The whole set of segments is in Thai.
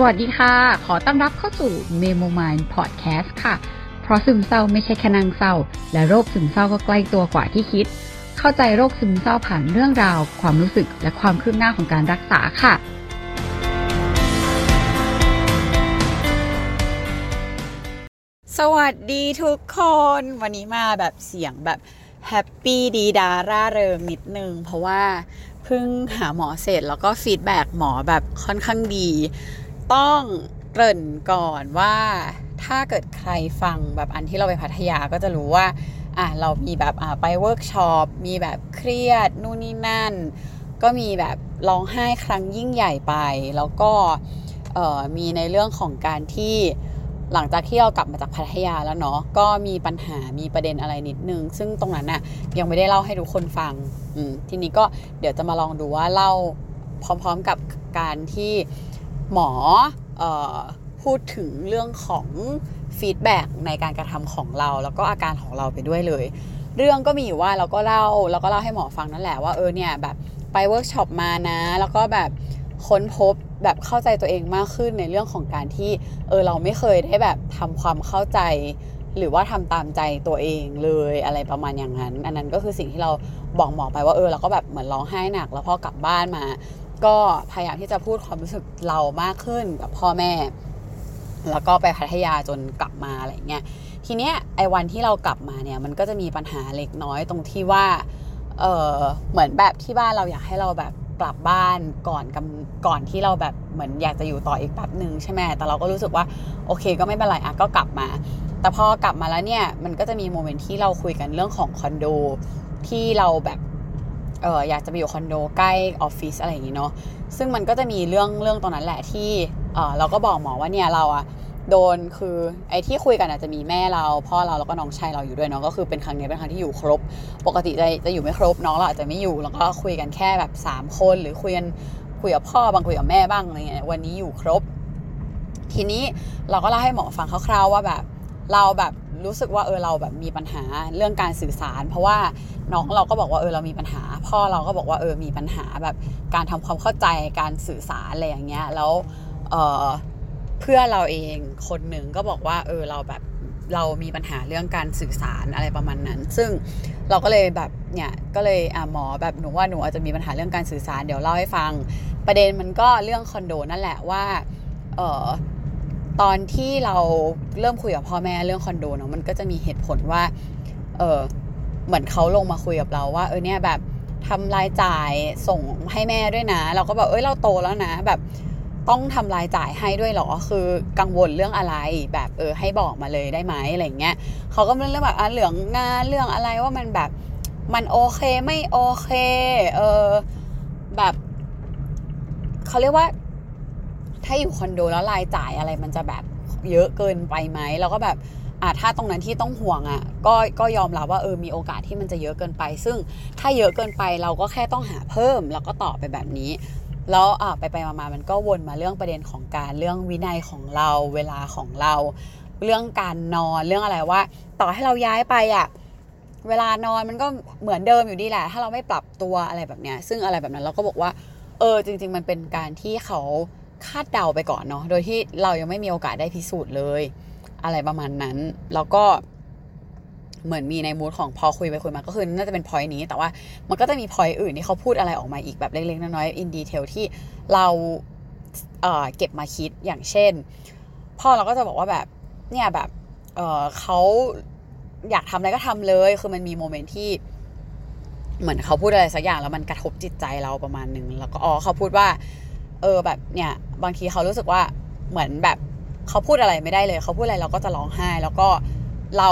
สวัสดีค่ะ ขอต้อนรับเข้าสู่ Memo Mind Podcast ค่ะ เพราะซึมเศร้าไม่ใช่แค่นั่งเศร้า และโรคซึมเศร้าก็ใกล้ตัวกว่าที่คิด เข้าใจโรคซึมเศร้าผ่านเรื่องราว ความรู้สึกและความคืบหน้าของการรักษาค่ะ สวัสดีทุกคน วันนี้มาแบบเสียงแบบ happy ดี๊ด๊าร่าเริงนิดนึง เพราะว่าเพิ่งหาหมอเสร็จแล้วก็ feedback หมอแบบค่อนข้างดี ต้องเกริ่นก่อนว่าถ้าเกิดใครฟังแบบอันที่เราไปพัทยาก็จะรู้ว่าอะเรามีแบบอะไปเวิร์กช็อปมีแบบเครียดนู่นนี่นั่น ก็มีแบบร้องไห้ครั้งยิ่งใหญ่ไป แล้วก็มีในเรื่องของการที่หลังจากที่เรากลับมาจากพัทยาแล้วเนาะก็มีปัญหามีประเด็นอะไรนิดนึง ซึ่งตรงนั้นน่ะยังไม่ได้เล่าให้ทุกคนฟังอืทีนี้ก็เดี๋ยวจะมาลองดูว่าเล่าพร้อม ๆกับการที่ หมอพูดถึงเรื่องของ feedback ในการกระทำของเรา แล้วก็อาการของเราไปด้วยเลย เรื่องก็มีอยู่ว่าเราก็เล่าแล้วก็เล่าให้หมอฟังนั่นแหละว่าเออเนี่ยแบบไปเวิร์กช็อปมานะ แล้วก็แบบค้นพบแบบเข้าใจตัวเองมากขึ้นในเรื่องของการที่เออเราไม่เคยได้แบบทำความเข้าใจ หรือว่าทำตามใจตัวเองเลยอะไรประมาณอย่างนั้น อันนั้นก็คือสิ่งที่เราบอกหมอไปว่าเออเราก็แบบเหมือนร้องไห้หนัก แล้วพอกลับบ้านมา ก็พยายามที่จะพูดความรู้สึกเรามากขึ้นกับพ่อแม่ แล้วก็ไปพัทยาจนกลับมาอะไรเงี้ยทีเนี้ยไอ้วันที่เรากลับมาเนี่ยมันก็จะมีปัญหาเล็กน้อยตรงที่ว่าเออเหมือนแบบที่บ้านเราอยากให้เราแบบกลับบ้านก่อนกำก่อนที่เราแบบเหมือนอยากจะอยู่ต่ออีกแป๊บหนึ่งใช่ไหมแต่เราก็รู้สึกว่าโอเคก็ไม่เป็นไรอะก็กลับมา แต่พอกลับมาแล้วเนี่ยมันก็จะมีโมเมนต์ที่เราคุยกันเรื่องของคอนโดที่เราแบบ เอออยากจะไปอยู่คอนโดใกล้ออฟฟิศอะไรอย่างงี้เนาะซึ่งมันก็จะมีเรื่องเรื่องตรงนั้นแหละที่เออเราก็บอกหมอว่าเนี่ยเราอะโดนคือไอ้ที่คุยกันอาจจะมีแม่เราพ่อเราแล้วก็น้องชายเราอยู่ด้วยเนาะก็คือเป็นครั้งนี้เป็นครั้งที่อยู่ครบ ปกติจะจะอยู่ไม่ครบน้องเราอาจจะไม่อยู่แล้วก็คุยกันแค่แบบสามคนหรือคุยกันคุยกับพ่อบางคุยกับแม่บ้างอะไรเงี้ยวันนี้อยู่ครบ ทีนี้เราก็เล่าให้หมอฟังคร่าวๆว่าแบบเราแบบ รู้สึกว่าเออเราแบบมีปัญหาเรื่องการสื่อสาร เพราะว่าน้องเราก็บอกว่าเออเรามีปัญหา พ่อเราก็บอกว่าเออมีปัญหาแบบการทำความเข้าใจการสื่อสารอะไรอย่างเงี้ยแล้วเออเพื่อนเราเองคนหนึ่งก็บอกว่าเออเราแบบเรามีปัญหาเรื่องการสื่อสารอะไรประมาณนั้น ซึ่งเราก็เลยแบบเนี่ยก็เลยอะหมอแบบหนูว่าหนูอาจจะมีปัญหาเรื่องการสื่อสารเดี๋ยวเล่าให้ฟัง ประเด็นมันก็เรื่องคอนโดนั่นแหละว่าเออ ตอนที่เราเริ่มคุยกับพ่อแม่เรื่องคอนโดเนาะมันก็จะมีเหตุผลว่า เออเหมือนเขาลงมาคุยกับเราว่า เออเนี่ยแบบทำรายจ่ายส่งให้แม่ด้วยนะ เราก็แบบเอ้ยเราโตแล้วนะแบบต้องทำรายจ่ายให้ด้วยเหรอ คือกังวลเรื่องอะไรแบบเออให้บอกมาเลยได้ไหมอะไรเงี้ยเขาก็เรื่องแบบอะเรื่องงานเรื่องอะไรว่ามันแบบมันโอเคไม่โอเค เออแบบเขาเรียกว่า ถ้าอยู่คอนโดแล้วรายจ่ายอะไรมันจะแบบเยอะเกินไปไหมแล้วก็แบบอะถ้าตรงนั้นที่ต้องห่วงอะก็ก็ยอมรับว่าเออมีโอกาสที่มันจะเยอะเกินไป ซึ่งถ้าเยอะเกินไปเราก็แค่ต้องหาเพิ่ม แล้วก็ตอบไปแบบนี้ แล้วอะไปไปมามันก็วนมาเรื่องประเด็นของการเรื่องวินัยของเราเวลาของเรา เรื่องการนอนเรื่องอะไรว่า ต่อให้เราย้ายไปอะเวลานอนมันก็เหมือนเดิมอยู่ดีแหละ ถ้าเราไม่ปรับตัวอะไรแบบเนี้ยซึ่งอะไรแบบนั้นเราก็บอกว่า เออจริง ๆ มันเป็นการที่เขา คาดเดาไปก่อนเนาะโดยที่เรายังไม่มีโอกาสได้พิสูจน์เลย อะไรประมาณนั้น แล้วก็เหมือนมีในมูดของพอคุยไปคุยมาก็คือน่าจะเป็นพอยนี้ แต่ว่ามันก็จะมีพอยอื่นที่เขาพูดอะไรออกมาอีกแบบเล็กๆน้อยๆอินดีเทลที่เราเเก็บมาคิดอย่างเช่น พ่อเราก็จะบอกว่าแบบเนี่ยแบบเเขาอยากทำอะไรก็ทำเลย คือมันมีโมเมนต์ที่ เหมือนเขาพูดอะไรสักอย่างแล้วมันกระทบจิตใจเราประมาณหนึ่งแล้วก็อ๋อเขาพูดว่า เออแบบเนี่ย บางทีเขารู้สึกว่าเหมือนแบบเขาพูดอะไรไม่ได้เลย เขาพูดอะไรเราก็จะร้องไห้ แล้วก็เรา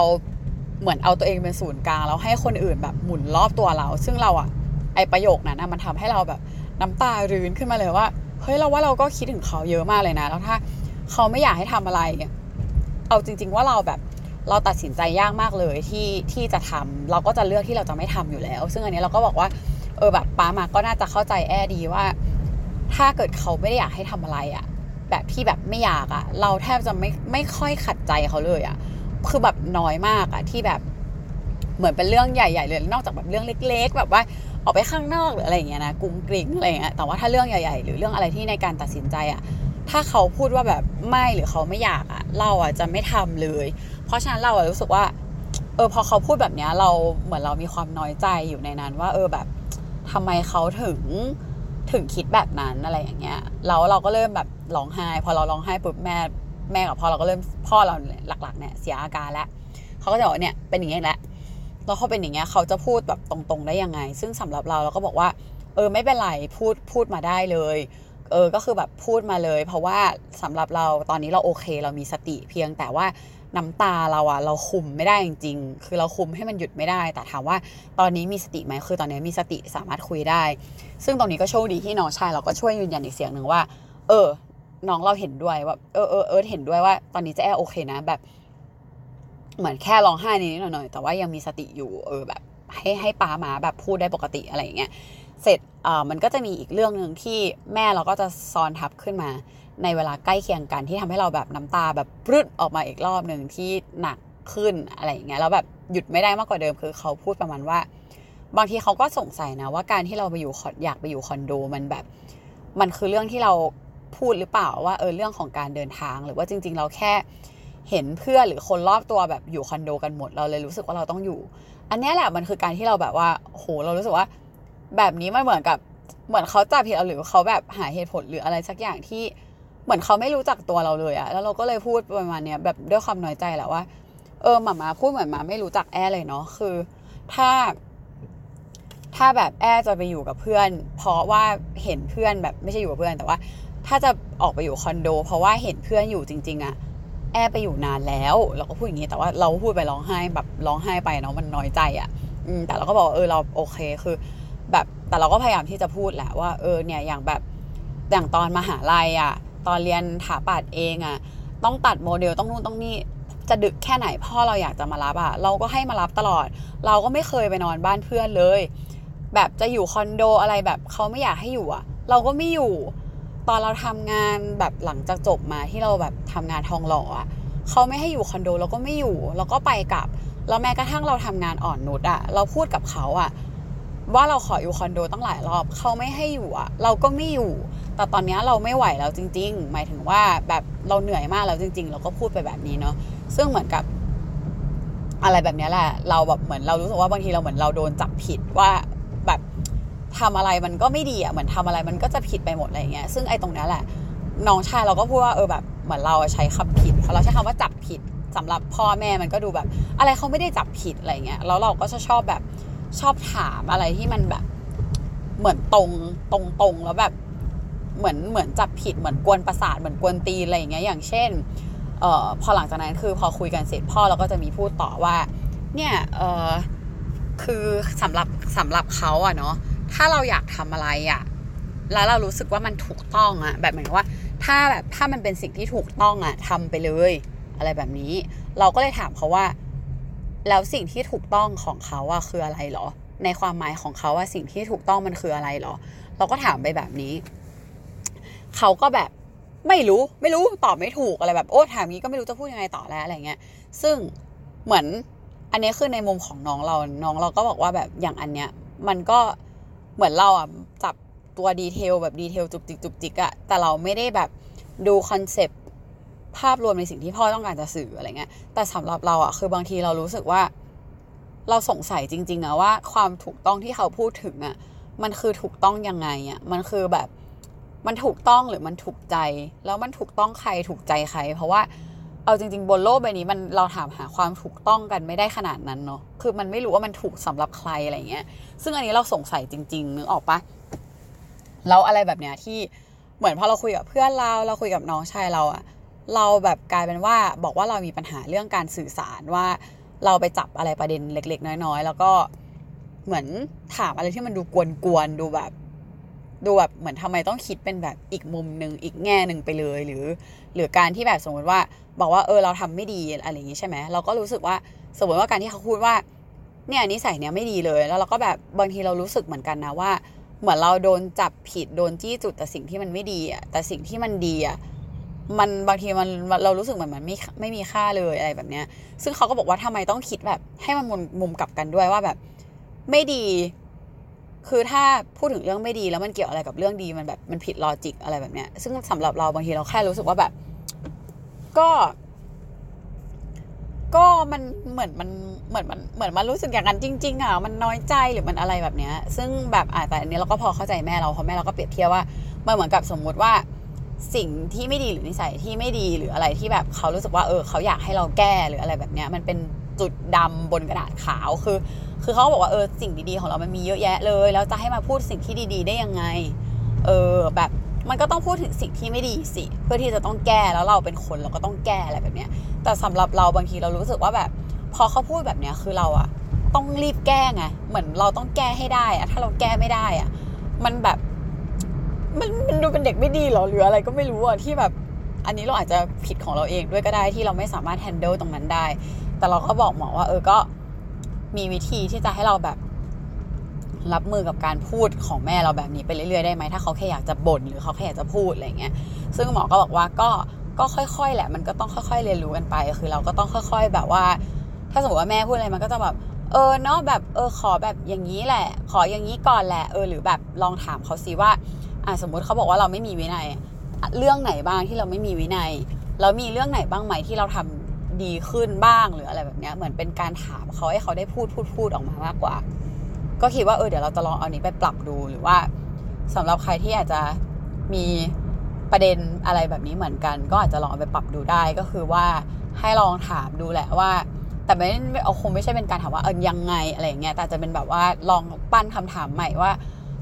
เหมือนเอาตัวเองเป็นศูนย์กลางแล้วให้คนอื่นแบบหมุนรอบตัวเรา ซึ่งเราอะไอประโยคนั้นนะมันทำให้เราแบบน้ำตารื้นขึ้นมาเลยว่าเฮ้ยเราว่าเราก็คิดถึงเขาเยอะมากเลยนะ แล้วถ้าเขาไม่อยากให้ทำอะไรเนี่ยเอาจริง ๆ ว่าเราแบบเราตัดสินใจยากมากเลยที่ที่จะทำเราก็จะเลือกที่เราจะไม่ทำอยู่แล้ว ซึ่งอันนี้เราก็บอกว่าเออแบบป้ามาก็น่าจะเข้าใจแอดีว่า ถ้าเกิดเขาไม่ได้อยากให้ทำอะไรอะแบบที่แบบไม่อยากอะเราแทบจะไม่ไม่ค่อยขัดใจเขาเลยอะคือแบบน้อยมากอะที่แบบเหมือนเป็นเรื่องใหญ่ๆเลยนอกจากแบบเรื่องเล็ก ๆ แบบว่าออกไปข้างนอกหรืออะไรอย่างเงี้ยนะกุ้งกริ้งอะไรเงี้ยแต่ว่าถ้าเรื่องใหญ่ๆ หรือเรื่องอะไรที่ในการตัดสินใจอะถ้าเขาพูดว่าแบบไม่หรือเขาไม่อยากอะเราอะจะไม่ทำเลย เพราะฉะนั้นเราอะรู้สึกว่าเออพอเขาพูดแบบเนี้ยเราเหมือนเรามีความน้อยใจอยู่ในนั้นว่า เออแบบทำไมเขาถึง ถึงคิดแบบนั้นอะไรอย่างเงี้ยแล้วเราก็เริ่มแบบร้องไห้ พอเราร้องไห้ปุ๊บแม่แม่กับพ่อเราก็เริ่มพ่อเราหลักๆเนี่ยเสียอาการแล้วเขาก็จะบอกเนี่ยเป็นอย่างเงี้ยแหละแล้วเขาเป็นอย่างเงี้ยเขาจะพูดแบบตรงๆได้ยังไง ซึ่งสำหรับเราเราก็บอกว่า เออไม่เป็นไรพูดพูดมาได้เลยเออก็คือแบบพูดมาเลย เพราะว่าสำหรับเราตอนนี้เราโอเค เรามีสติเพียงแต่ว่า น้ำตาเราอะเราคุมไม่ได้จริงๆ คือเราคุมให้มันหยุดไม่ได้ แต่ถามว่าตอนนี้มีสติไหมคือตอนนี้มีสติสามารถคุยได้ ซึ่งตรงนี้ก็โชคดีที่น้องชายเราก็ช่วยยืนยันอีกเสียงหนึ่งว่า เออ น้องเราเห็นด้วยว่า เออเออเออเห็นด้วยว่า ตอนนี้จะแอโอเคนะแบบ เหมือนแค่ร้องไห้นิดหน่อย แต่ว่ายังมีสติอยู่ เออแบบ ให้ให้ป้ามาแบบพูดได้ปกติอะไรอย่างเงี้ย เสร็จมันก็จะมีอีกเรื่องหนึ่งที่แม่เราก็จะซ้อนทับขึ้นมาในเวลาใกล้เคียงกันที่ทำให้เราแบบน้ำตาแบบปรึดออกมาอีกรอบหนึ่งที่หนักขึ้นอะไรอย่างเงี้ยแล้วแบบหยุดไม่ได้มากกว่าเดิมคือเขาพูดประมาณว่า บางทีเขาก็สงสัยนะว่าการที่เราไปอยู่อยากไปอยู่คอนโดมันแบบ มันคือเรื่องที่เราพูดหรือเปล่าว่าเออเรื่องของการเดินทาง หรือว่าจริง ๆ เราแค่เห็นเพื่อนหรือคนรอบตัวแบบอยู่คอนโดกันหมดเราเลยรู้สึกว่าเราต้องอยู่ อันนี้แหละมันคือการที่เราแบบว่าโหเรารู้สึกว่า แบบนี้มันเหมือนกับเหมือนเขาจับผิดเราหรือเขาแบบหาเหตุผลหรืออะไรสักอย่างที่เหมือนเขาไม่รู้จักตัวเราเลยอะแล้วเราก็เลยพูดประมาณเนี้ยแบบด้วยความน้อยใจแหละว่า เออหมามาพูดเหมือนหมาไม่รู้จักแอเลยเนาะคือ ถ้า ถ้าแบบแอจะไปอยู่กับเพื่อน เพราะว่าเห็นเพื่อนแบบไม่ใช่อยู่กับเพื่อนแต่ว่า ถ้าจะออกไปอยู่คอนโด เพราะว่าเห็นเพื่อนอยู่จริง ๆอะแอไปอยู่นานแล้วเราก็พูดอย่างนี้แต่ว่าเราพูดไปร้องไห้แบบร้องไห้ไปเนาะมันน้อยใจอะแต่เราก็บอกเออเราโอเคคือ แบบแต่เราก็พยายามที่จะพูดแหละว่าเออเนี่ยอย่างแบบอย่างตอนมหาลัยอะตอนเรียนถาปัดเองอะต้องตัดโมเดลต้องนู่นต้องนี่จะดึกแค่ไหนพ่อเราอยากจะมารับอะเราก็ให้มารับตลอด เราก็ไม่เคยไปนอนบ้านเพื่อนเลย แบบจะอยู่คอนโดอะไรแบบเขาไม่อยากให้อยู่อะเราก็ไม่อยู่ ตอนเราทำงานแบบหลังจากจบมาที่เราแบบทำงานทองหล่ออะเขาไม่ให้อยู่คอนโดเราก็ไม่อยู่เราก็ไปกลับแล้วแม้กระทั่งเราทำงานอ่อนนุชอะเราพูดกับเขาอะ ว่าเราขออยู่คอนโดตั้งหลายรอบเขาไม่ให้อยู่อะเราก็ไม่อยู่ แต่ตอนนี้เราไม่ไหวแล้วจริง ๆ หมายถึงว่าแบบเราเหนื่อยมากแล้วจริง ๆ เราก็พูดไปแบบนี้เนาะซึ่งเหมือนกับอะไรแบบนี้แหละ เราแบบเหมือนเรารู้สึกว่าบางทีเราเหมือนเราโดนจับผิดว่าแบบทำอะไรมันก็ไม่ดีอะเหมือนทำอะไรมันก็จะผิดไปหมดอะไรเงี้ยซึ่งไอ้ตรงนี้แหละ น้องชายเราก็พูดว่าเออแบบเหมือนเราใช้คำผิดเราใช้คำว่าจับผิดสำหรับพ่อแม่มันก็ดูแบบ อะไรเขาไม่ได้จับผิดอะไรเงี้ยแล้วเราก็จะชอบแบบ ชอบถามอะไรที่มันแบบ เหมือนตรงตรงตรงแล้วแบบ เหมือนเหมือนจับผิดเหมือนกวนประสาทเหมือนกวนตีอะไรอย่างเงี้ยอย่างเช่นเอ่อพอหลังจากนั้นคือพอคุยกันเสร็จพ่อเราก็จะมีพูดต่อว่า เนี่ยเออคือสำหรับสำหรับเขาอะเนาะถ้าเราอยากทำอะไรอะแล้วเรารู้สึกว่ามันถูกต้องอะแบบเหมือนว่า ถ้าแบบถ้ามันเป็นสิ่งที่ถูกต้องอะทำไปเลย อะไรแบบนี้ เราก็เลยถามเขาว่า แล้วสิ่งที่ถูกต้องของเขาอะคืออะไรหรอ ในความหมายของเขาว่าสิ่งที่ถูกต้องมันคืออะไรหรอ เราก็ถามไปแบบนี้ เขาก็แบบไม่รู้ไม่รู้ตอบไม่ถูกอะไรแบบโอ้ถามงี้ก็ไม่รู้จะพูดยังไงต่อแล้วอะไรเงี้ย ซึ่งเหมือนอันนี้คือในมุมของน้องเราน้องเราก็บอกว่าแบบอย่างอันเนี้ย มันก็เหมือนเราอะจับตัว detail แบบ detail จุกจิกจุกจิกอะแต่เราไม่ได้แบบดู concept ภาพรวมในสิ่งที่พ่อต้องการจะสื่ออะไรเงี้ย แต่สำหรับเราอะคือบางทีเรารู้สึกว่า เราสงสัยจริง ๆอะว่าความถูกต้องที่เขาพูดถึงอะมันคือถูกต้องยังไงอะมันคือแบบมันถูกต้องหรือมันถูกใจ แล้วมันถูกต้องใครถูกใจใคร เพราะว่าเอาจริง ๆ บนโลกใบนี้มันเราถามหาความถูกต้องกันไม่ได้ขนาดนั้นเนาะคือมันไม่รู้ว่ามันถูกสำหรับใครอะไรเงี้ย ซึ่งอันนี้เราสงสัยจริงๆนึกออกปะแล้วอะไรแบบเนี้ยที่เหมือนพอเราคุยกับเพื่อนเราเราคุยกับน้องชายเราอะ เราแบบกลายเป็นว่าบอกว่าเรามีปัญหาเรื่องการสื่อสารว่าเราไปจับอะไรประเด็นเล็ก ๆ น้อยๆ แล้วก็เหมือนถามอะไรที่มันดูกวนๆดูแบบ ดูแบบเหมือนทำไมต้องคิดเป็นแบบอีกมุมหนึ่งอีกแง่หนึ่งไปเลยหรือ หรือการที่แบบสมมติว่า บอกว่าเออเราทำไม่ดีอะไรอย่างนี้ใช่ไหมเราก็รู้สึกว่าสมมติว่าการที่เขาพูดว่าเนี่ยนิสัยเนี้ยไม่ดีเลย แล้วเราก็แบบบางทีเรารู้สึกเหมือนกันนะว่า เหมือนเราโดนจับผิดโดนจี้จุดแต่สิ่งที่มันไม่ดีอะแต่สิ่งที่มันดีอะ มันบางทีมันเรารู้สึกเหมือนมันไม่ไม่มีค่าเลยอะไรแบบเนี้ย ซึ่งเขาก็บอกว่าทำไมต้องคิดแบบ ให้มันมุมมุมกลับกันด้วยว่าแบบ ไม่ดี คือถ้าพูดถึงเรื่องไม่ดีแล้วมันเกี่ยวอะไรกับเรื่องดีมันแบบมันผิดลอจิกอะไรแบบเนี้ย ซึ่งสำหรับเราบางทีเราแค่รู้สึกว่าแบบ ก็ ก็มันเหมือนมันเหมือนมันเหมือนมันรู้สึกอย่างนั้นจริง ๆอะมันน้อยใจหรือมันอะไรแบบเนี้ย ซึ่งแบบอ่าแต่อันนี้เราก็พอเข้าใจแม่เราเพราะแม่เราก็เปรียบเทียบว่ามันเหมือนกับสมมุติว่า สิ่งที่ไม่ดีหรือนิสัยที่ไม่ดีหรืออะไรที่แบบเขารู้สึกว่าเออเขาอยากให้เราแก้หรืออะไรแบบเนี้ยมันเป็นจุดดำบนกระดาษขาวคือ คือเขาบอกว่าเออสิ่งดีๆของเรามันมีเยอะแยะเลย แล้วจะให้มาพูดสิ่งที่ดีๆได้ยังไง เออแบบมันก็ต้องพูดถึงสิ่งที่ไม่ดีสิ เพื่อที่จะต้องแก้แล้วเราเป็นคนเราก็ต้องแก้อะไรแบบเนี้ย แต่สำหรับเราบางทีเรารู้สึกว่าแบบ พอเขาพูดแบบเนี้ยคือเราอะต้องรีบแก้ไงเหมือนเราต้องแก้ให้ได้อะถ้าเราแก้ไม่ได้อะมันแบบ มันมันดูเป็นเด็กไม่ดีหรอหรืออะไรก็ไม่รู้อะที่แบบอันนี้เราอาจจะผิดของเราเองด้วยก็ได้ที่เราไม่สามารถแฮนเดิลตรงนั้นได้ แต่เราก็บอกหมอว่า เออก็มีวิธีที่จะให้เราแบบรับมือกับการพูดของแม่เราแบบนี้ไปเรื่อยๆได้ไหมถ้าเขาแค่อยากจะบ่นหรือเขาแค่อยากจะพูดอะไรเงี้ย ซึ่งหมอก็บอกว่าก็ก็ค่อยๆแหละ มันก็ต้องค่อย ๆ เรียนรู้กันไป คือเราก็ต้องค่อย ๆ แบบว่า ถ้าสมมติว่าแม่พูดอะไรมันก็จะแบบเออเนาะแบบเออขอแบบอย่างนี้แหละ ขออย่างนี้ก่อนแหละเออหรือแบบลองถามเขาซิว่า อ่าสมมติเขาบอกว่าเราไม่มีวินัย เรื่องไหนบ้างที่เราไม่มีวินัยแล้วมีเรื่องไหนบ้างไหมที่เราทำดีขึ้นบ้างหรืออะไรแบบเนี้ยเหมือนเป็นการถามเขาให้เขาได้พูดพูดพูดออกมามากกว่า ก็คิดว่าเออเดี๋ยวเราจะลองเอานี้ไปปรับดูหรือว่าสำหรับใครที่อาจจะมีประเด็นอะไรแบบนี้เหมือนกัน ก็อาจจะลองเอาไปปรับดูได้ก็คือว่าให้ลองถามดูแหละว่า แต่ไม่เอาคงไม่ใช่เป็นการถามว่าเออยังไงอะไรอย่างเงี้ยแต่จะเป็นแบบว่าลองปั้นคำถามใหม่ว่า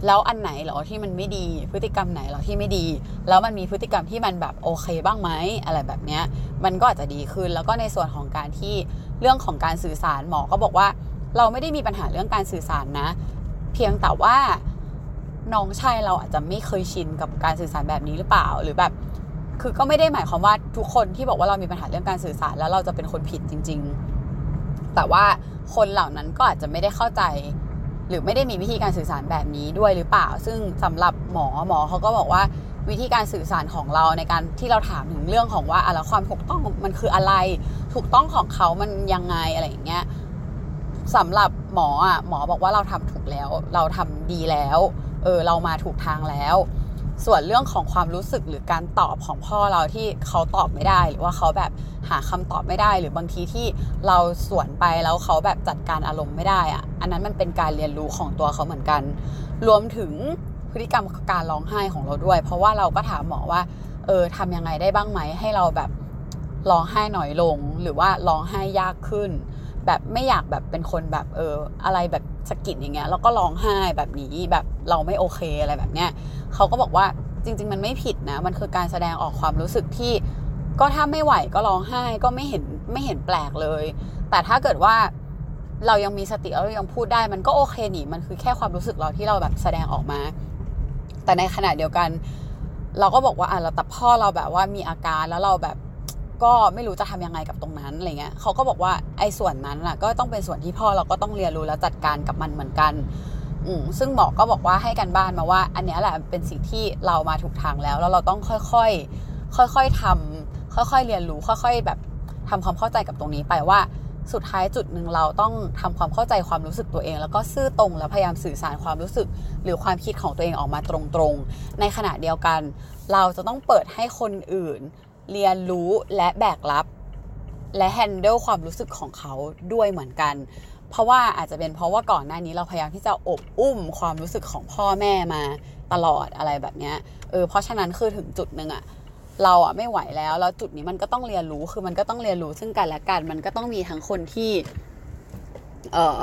แล้วอันไหนเหรอที่มันไม่ดี พฤติกรรมไหนเหรอที่ไม่ดี แล้วมันมีพฤติกรรมที่มันแบบโอเคบ้างไหมอะไรแบบเนี้ยมันก็อาจจะดีขึ้น แล้วก็ในส่วนของการที่เรื่องของการสื่อสารหมอก็บอกว่า เราไม่ได้มีปัญหาเรื่องการสื่อสารนะ เพียงแต่ว่าน้องชายเราอาจจะไม่เคยชินกับการสื่อสารแบบนี้หรือเปล่าหรือแบบ คือก็ไม่ได้หมายความว่าทุกคนที่บอกว่าเรามีปัญหาเรื่องการสื่อสารแล้วเราจะเป็นคนผิดจริง ๆ แต่ว่าคนเหล่านั้นก็อาจจะไม่ได้เข้าใจ หรือไม่ได้มีวิธีการสื่อสารแบบนี้ด้วยหรือเปล่า ซึ่งสำหรับหมอหมอเขาก็บอกว่าวิธีการสื่อสารของเราในการที่เราถามถึงเรื่องของว่าอะไรความถูกต้องมันคืออะไร ถูกต้องของเขามันยังไงอะไรอย่างเงี้ยสำหรับหมออะหมอบอกว่าเราทำถูกแล้ว เราทำดีแล้วเออเรามาถูกทางแล้ว ส่วนเรื่องของความรู้สึกหรือการตอบของพ่อเราที่เขาตอบไม่ได้ หรือว่าเขาแบบหาคำตอบไม่ได้ หรือบางทีที่เราสวนไปแล้วเขาแบบจัดการอารมณ์ไม่ได้อะอันนั้นมันเป็นการเรียนรู้ของตัวเขาเหมือนกัน รวมถึงพฤติกรรมการร้องไห้ของเราด้วย เพราะว่าเราก็ถามหมอว่าเออทำยังไงได้บ้างไหมให้เราแบบร้องไห้หน่อยลง หรือว่าร้องไห้ยากขึ้น แบบไม่อยากแบบเป็นคนแบบเอออะไรแบบสะกิดอย่างเงี้ยแล้วก็ร้องไห้แบบนี้แบบเราไม่โอเคอะไรแบบเนี้ยเขาก็บอกว่าจริง ๆ มันไม่ผิดนะ มันคือการแสดงออกความรู้สึกที่ ก็ถ้าไม่ไหวก็ร้องไห้ก็ไม่เห็นไม่เห็นแปลกเลย แต่ถ้าเกิดว่าเรายังมีสติเรายังพูดได้มันก็โอเคนี่มันคือแค่ความรู้สึกเราที่เราแบบแสดงออกมา แต่ในขณะเดียวกัน เราก็บอกว่าอะเราแต่พ่อเราแบบว่ามีอาการแล้วเราแบบ ก็ไม่รู้จะทำยังไงกับตรงนั้นอะไรเงี้ยเขาก็บอกว่าไอ้ส่วนนั้นอะ ก็ต้องเป็นส่วนที่พ่อเราก็ต้องเรียนรู้และจัดการกับมันเหมือนกันอืซึ่งหมอก็บอกว่าให้กันบ้านมาว่า อันนี้แหละเป็นสิ่งที่เรามาถูกทางแล้ว แล้วเราต้องค่อยๆค่อยๆทำค่อยๆเรียนรู้ ค่อยๆ แบบทำความเข้าใจกับตรงนี้ไปว่าสุดท้ายจุดหนึ่งเราต้องทำความเข้าใจความรู้สึกตัวเอง แล้วก็ซื่อตรงแล้วพยายามสื่อสารความรู้สึก หรือความคิดของตัวเองออกมาตรงๆ ในขณะเดียวกัน เราจะต้องเปิดให้คนอื่น เรียนรู้และแบกรับ และแฮนเดิลความรู้สึกของเขาด้วยเหมือนกัน เพราะว่าอาจจะเป็นเพราะว่าก่อนหน้านี้เราพยายามที่จะอบอุ้มความรู้สึกของพ่อแม่มาตลอดอะไรแบบเนี้ยเออเพราะฉะนั้นคือถึงจุดหนึ่งอะเราอะไม่ไหวแล้วแล้วจุดนี้มันก็ต้องเรียนรู้คือมันก็ต้องเรียนรู้ซึ่งกันและกัน มันก็ต้องมีทั้งคนที่เออ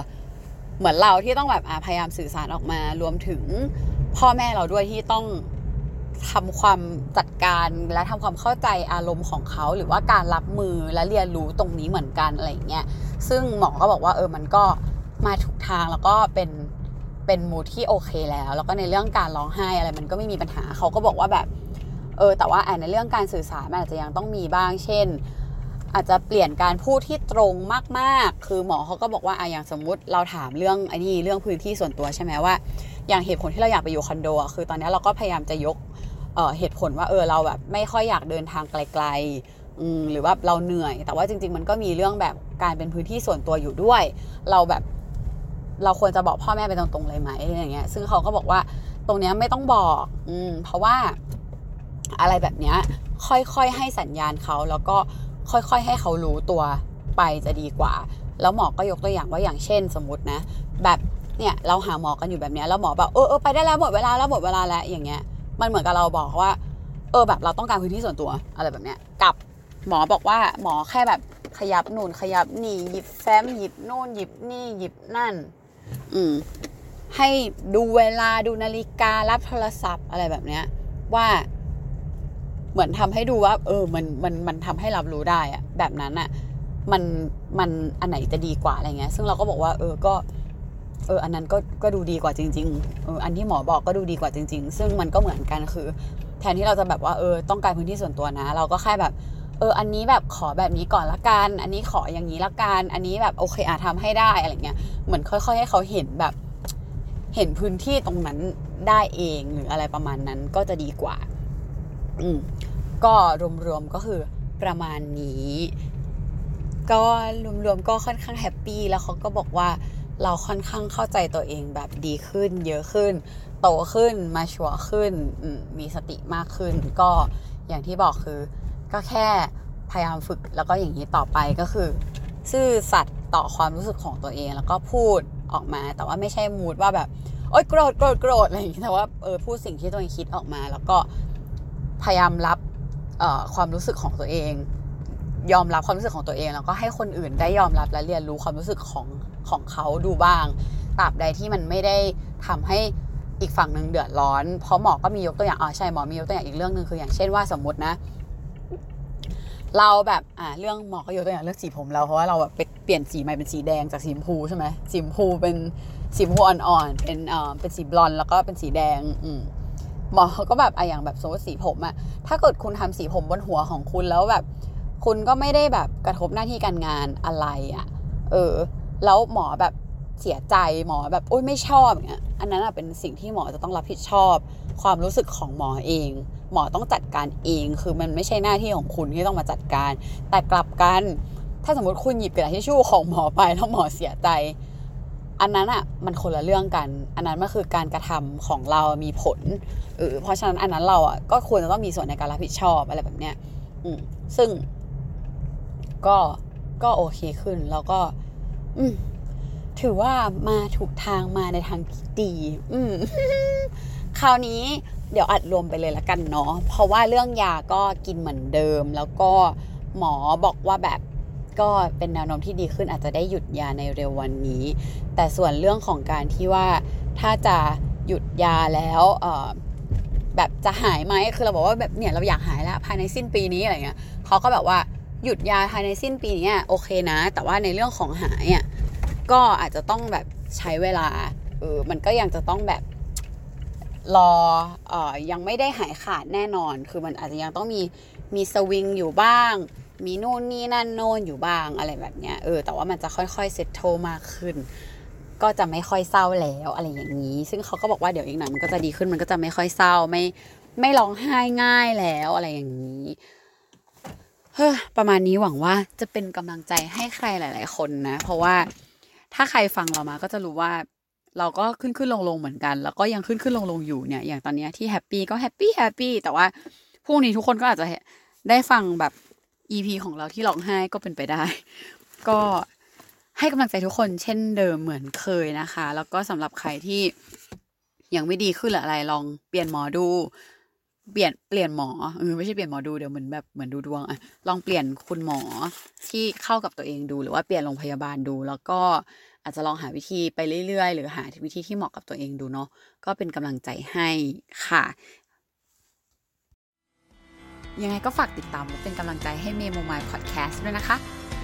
เหมือนเราที่ต้องแบบพยายามสื่อสารออกมารวมถึงพ่อแม่เราด้วยที่ต้อง ทำความจัดการและทำความเข้าใจอารมณ์ของเขา หรือว่าการรับมือและเรียนรู้ตรงนี้เหมือนกันอะไรเงี้ยซึ่งหมอก็บอกว่าเออมันก็มาถูกทางแล้วก็เป็นเป็นมูทที่โอเคแล้ว แล้วก็ในเรื่องการร้องไห้อะไรมันก็ไม่มีปัญหาเขาก็บอกว่าแบบเออแต่ว่าในเรื่องการสื่อสารมันอาจจะยังต้องมีบ้าง เช่น อาจจะเปลี่ยนการพูดที่ตรงมากๆ คือหมอเขาก็บอกว่าอะอย่างสมมุติเราถามเรื่องไอ้นี่เรื่องพื้นที่ส่วนตัวใช่ไหมว่า อย่างเหตุผลที่เราอยากไปอยู่คอนโดคือตอนนี้เราก็พยายามจะยก เหตุผลว่าเออเราแบบไม่ค่อยอยากเดินทางไกลๆหรือว่าเราเหนื่อย แต่ว่าจริง ๆ มันก็มีเรื่องแบบการเป็นพื้นที่ส่วนตัวอยู่ด้วย เราแบบเราควรจะบอกพ่อแม่ไปตรงๆเลยไหมอะไรเงี้ย ซึ่งเขาก็บอกว่าตรงเนี้ยไม่ต้องบอก อืม เพราะว่าอะไรแบบเนี้ย ค่อยๆให้สัญญาณเขาแล้วก็ค่อยๆให้เขารู้ตัวไปจะดีกว่า แล้วหมอก็ยกตัวอย่างว่าอย่างเช่น สมมตินะ แบบเนี่ยเราหาหมอกันอยู่แบบเนี้ยแล้วหมอแบบเออเออไปได้แล้วหมดเวลาแล้วหมดเวลาแล้วอย่างเงี้ย มันเหมือนกับเราบอกว่า เออแบบเราต้องการพื้นที่ส่วนตัวอะไรแบบเนี้ยกับหมอบอกว่าหมอแค่แบบขยับนู่นขยับนี่หยิบแฟ้มหยิบนู่นหยิบนี่หยิบนั่น อืมให้ดูเวลาดูนาฬิการับโทรศัพท์อะไรแบบเนี้ย ว่าเหมือนทำให้ดูว่า เออ มันมันมันทำให้รับรู้ได้อะแบบนั้นอะมันมันอันไหนจะดีกว่าอะไรเงี้ย ซึ่งเราก็บอกว่า เออก็ เอออันนั้นก็ก็ดูดีกว่าจริงๆเอออันที่หมอบอกก็ดูดีกว่าจริง ๆ ซึ่งมันก็เหมือนกันคือ แทนที่เราจะแบบว่าเออต้องการพื้นที่ส่วนตัวนะ เราก็แค่แบบเออ อันนี้แบบขอแบบนี้ก่อนละกัน อันนี้ขออย่างนี้ละกัน อันนี้แบบโอเคอะทำให้ได้อะไรเงี้ย เหมือนค่อย ๆ ให้เขาเห็นแบบ เห็นพื้นที่ตรงนั้นได้เองหรืออะไรประมาณนั้นก็จะดีกว่า อืม ก็รวมๆก็คือประมาณนี้ ก็รวมๆก็ค่อนข้าง happy แล้วเขาก็บอกว่า เราค่อนข้างเข้าใจตัวเองแบบดีขึ้น เยอะขึ้น โตขึ้น mature ขึ้นมีสติมากขึ้น ก็อย่างที่บอกคือ ก็แค่พยายามฝึกแล้วก็อย่างนี้ต่อไปก็คือ ซื่อสัตย์ต่อความรู้สึกของตัวเองแล้วก็พูดออกมา แต่ว่าไม่ใช่ mood ว่าแบบโอ๊ยโกรธโกรธโกรธอะไรอย่างนี้แต่ว่าเออพูดสิ่งที่ตัวเองคิดออกมา แล้วก็พยายามรับความรู้สึกของตัวเอง ยอมรับความรู้สึกของตัวเอง แล้วก็ให้คนอื่นได้ยอมรับและเรียนรู้ความรู้สึกของของเขาดูบ้างตราบใดที่มันไม่ได้ทำให้อีกฝั่งหนึ่งเดือดร้อน เพราะหมอก็มียกตัวอย่างอ๋อใช่หมอมียกตัวอย่างอีกเรื่องหนึ่งคืออย่างเช่นว่าสมมตินะ เราแบบอ่าเรื่องหมอก็ยกตัวอย่างเรื่องสีผมเราเพราะว่าเราแบบเปลี่ยนสีใหม่เป็นสีแดงจากสีชมพูใช่ไหมสีชมพูเป็นสีชมพูอ่อนๆเป็นอ่าเป็นสีบลอนแล้วก็เป็นสีแดงอืมหมอเขาก็แบบอะอย่างแบบสมมติสีผมอะถ้าเกิดคุณทำสีผมบนหัวของคุณแล้วแบบ คุณก็ไม่ได้แบบกระทบหน้าที่การงานอะไรอะเออ แล้วหมอแบบเสียใจหมอแบบโอ้ยไม่ชอบอย่างเงี้ย อันนั้นเป็นสิ่งที่หมอจะต้องรับผิดชอบ ความรู้สึกของหมอเอง หมอต้องจัดการเอง คือมันไม่ใช่หน้าที่ของคุณที่ต้องมาจัดการ แต่กลับกัน ถ้าสมมติคุณหยิบกระดาษทิชชู่ของหมอไปแล้วหมอเสียใจ อันนั้นอะมันคนละเรื่องกัน อันนั้นมันคือการกระทำของเรามีผลเออเพราะฉะนั้นอันนั้นเราอะก็ควรจะต้องมีส่วนในการรับผิดชอบอะไรแบบเนี้ย อืมซึ่ง ก็ก็โอเคขึ้น แล้วก็ อืถือว่ามาถูกทางมาในทางที่ดี อืมคราวนี้เดี๋ยวอัดรวมไปเลยละกันเนาะ เพราะว่าเรื่องยาก็กินเหมือนเดิม แล้วก็หมอบอกว่าแบบก็เป็นแนวโน้มที่ดีขึ้นอาจจะได้หยุดยาในเร็ววันนี้ แต่ส่วนเรื่องของการที่ว่าถ้าจะหยุดยาแล้วแบบจะหายไหมคือเราบอกว่าแบบเนี่ยเราอยากหายแล้วภายในสิ้นปีนี้อะไรเงี้ยเขาก็แบบว่า หยุดยาภายในสิ้นปีนี้โอเคนะ แต่ว่าในเรื่องของหายอะก็อาจจะต้องแบบใช้เวลาเออมันก็ยังจะต้องแบบรอเอ่อยังไม่ได้หายขาดแน่นอน คือมันอาจจะยังต้องมีมีสวิงอยู่บ้าง มีโน่นนี่นั่นโน่นอยู่บ้างอะไรแบบเนี้ยเออแต่ว่ามันจะค่อยๆ settle มากขึ้น ก็จะไม่ค่อยเศร้าแล้วอะไรอย่างนี้ ซึ่งเขาก็บอกว่าเดี๋ยวอีกหน่อยมันก็จะดีขึ้นมันก็จะไม่ค่อยเศร้าไม่ไม่ร้องไห้ง่ายแล้วอะไรอย่างนี้ ประมาณนี้หวังว่าจะเป็นกำลังใจให้ใครหลาย ๆ คนนะ เพราะว่าถ้าใครฟังเรามาก็จะรู้ว่า เราก็ขึ้นขึ้นลงลงเหมือนกัน แล้วก็ยังขึ้นขึ้นลงลงอยู่เนี่ย อย่างตอนนี้ที่ happy ก็ happy happy แต่ว่าพรุ่งนี้ทุกคนก็อาจจะได้ฟังแบบ EP ของเราที่ร้องไห้ก็เป็นไปได้ ก็ให้กำลังใจทุกคนเช่นเดิมเหมือนเคยนะคะ แล้วก็สำหรับใครที่ยังไม่ดีขึ้นหรืออะไรลองเปลี่ยนหมอดู เปลี่ยนเปลี่ยนหมอเออไม่ใช่เปลี่ยนหมอดูเดี๋ยวเหมือนแบบเหมือนดูดวงอะลองเปลี่ยนคุณหมอที่เข้ากับตัวเองดู หรือว่าเปลี่ยนโรงพยาบาลดู แล้วก็อาจจะลองหาวิธีไปเรื่อยๆ หรือหาวิธีที่เหมาะกับตัวเองดูเนาะก็เป็นกำลังใจให้ค่ะยังไงก็ฝากติดตามและเป็นกำลังใจให้เมโมมายพอดแคสต์ด้วยนะคะ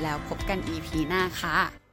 แล้วพบกัน EP หน้าค่ะ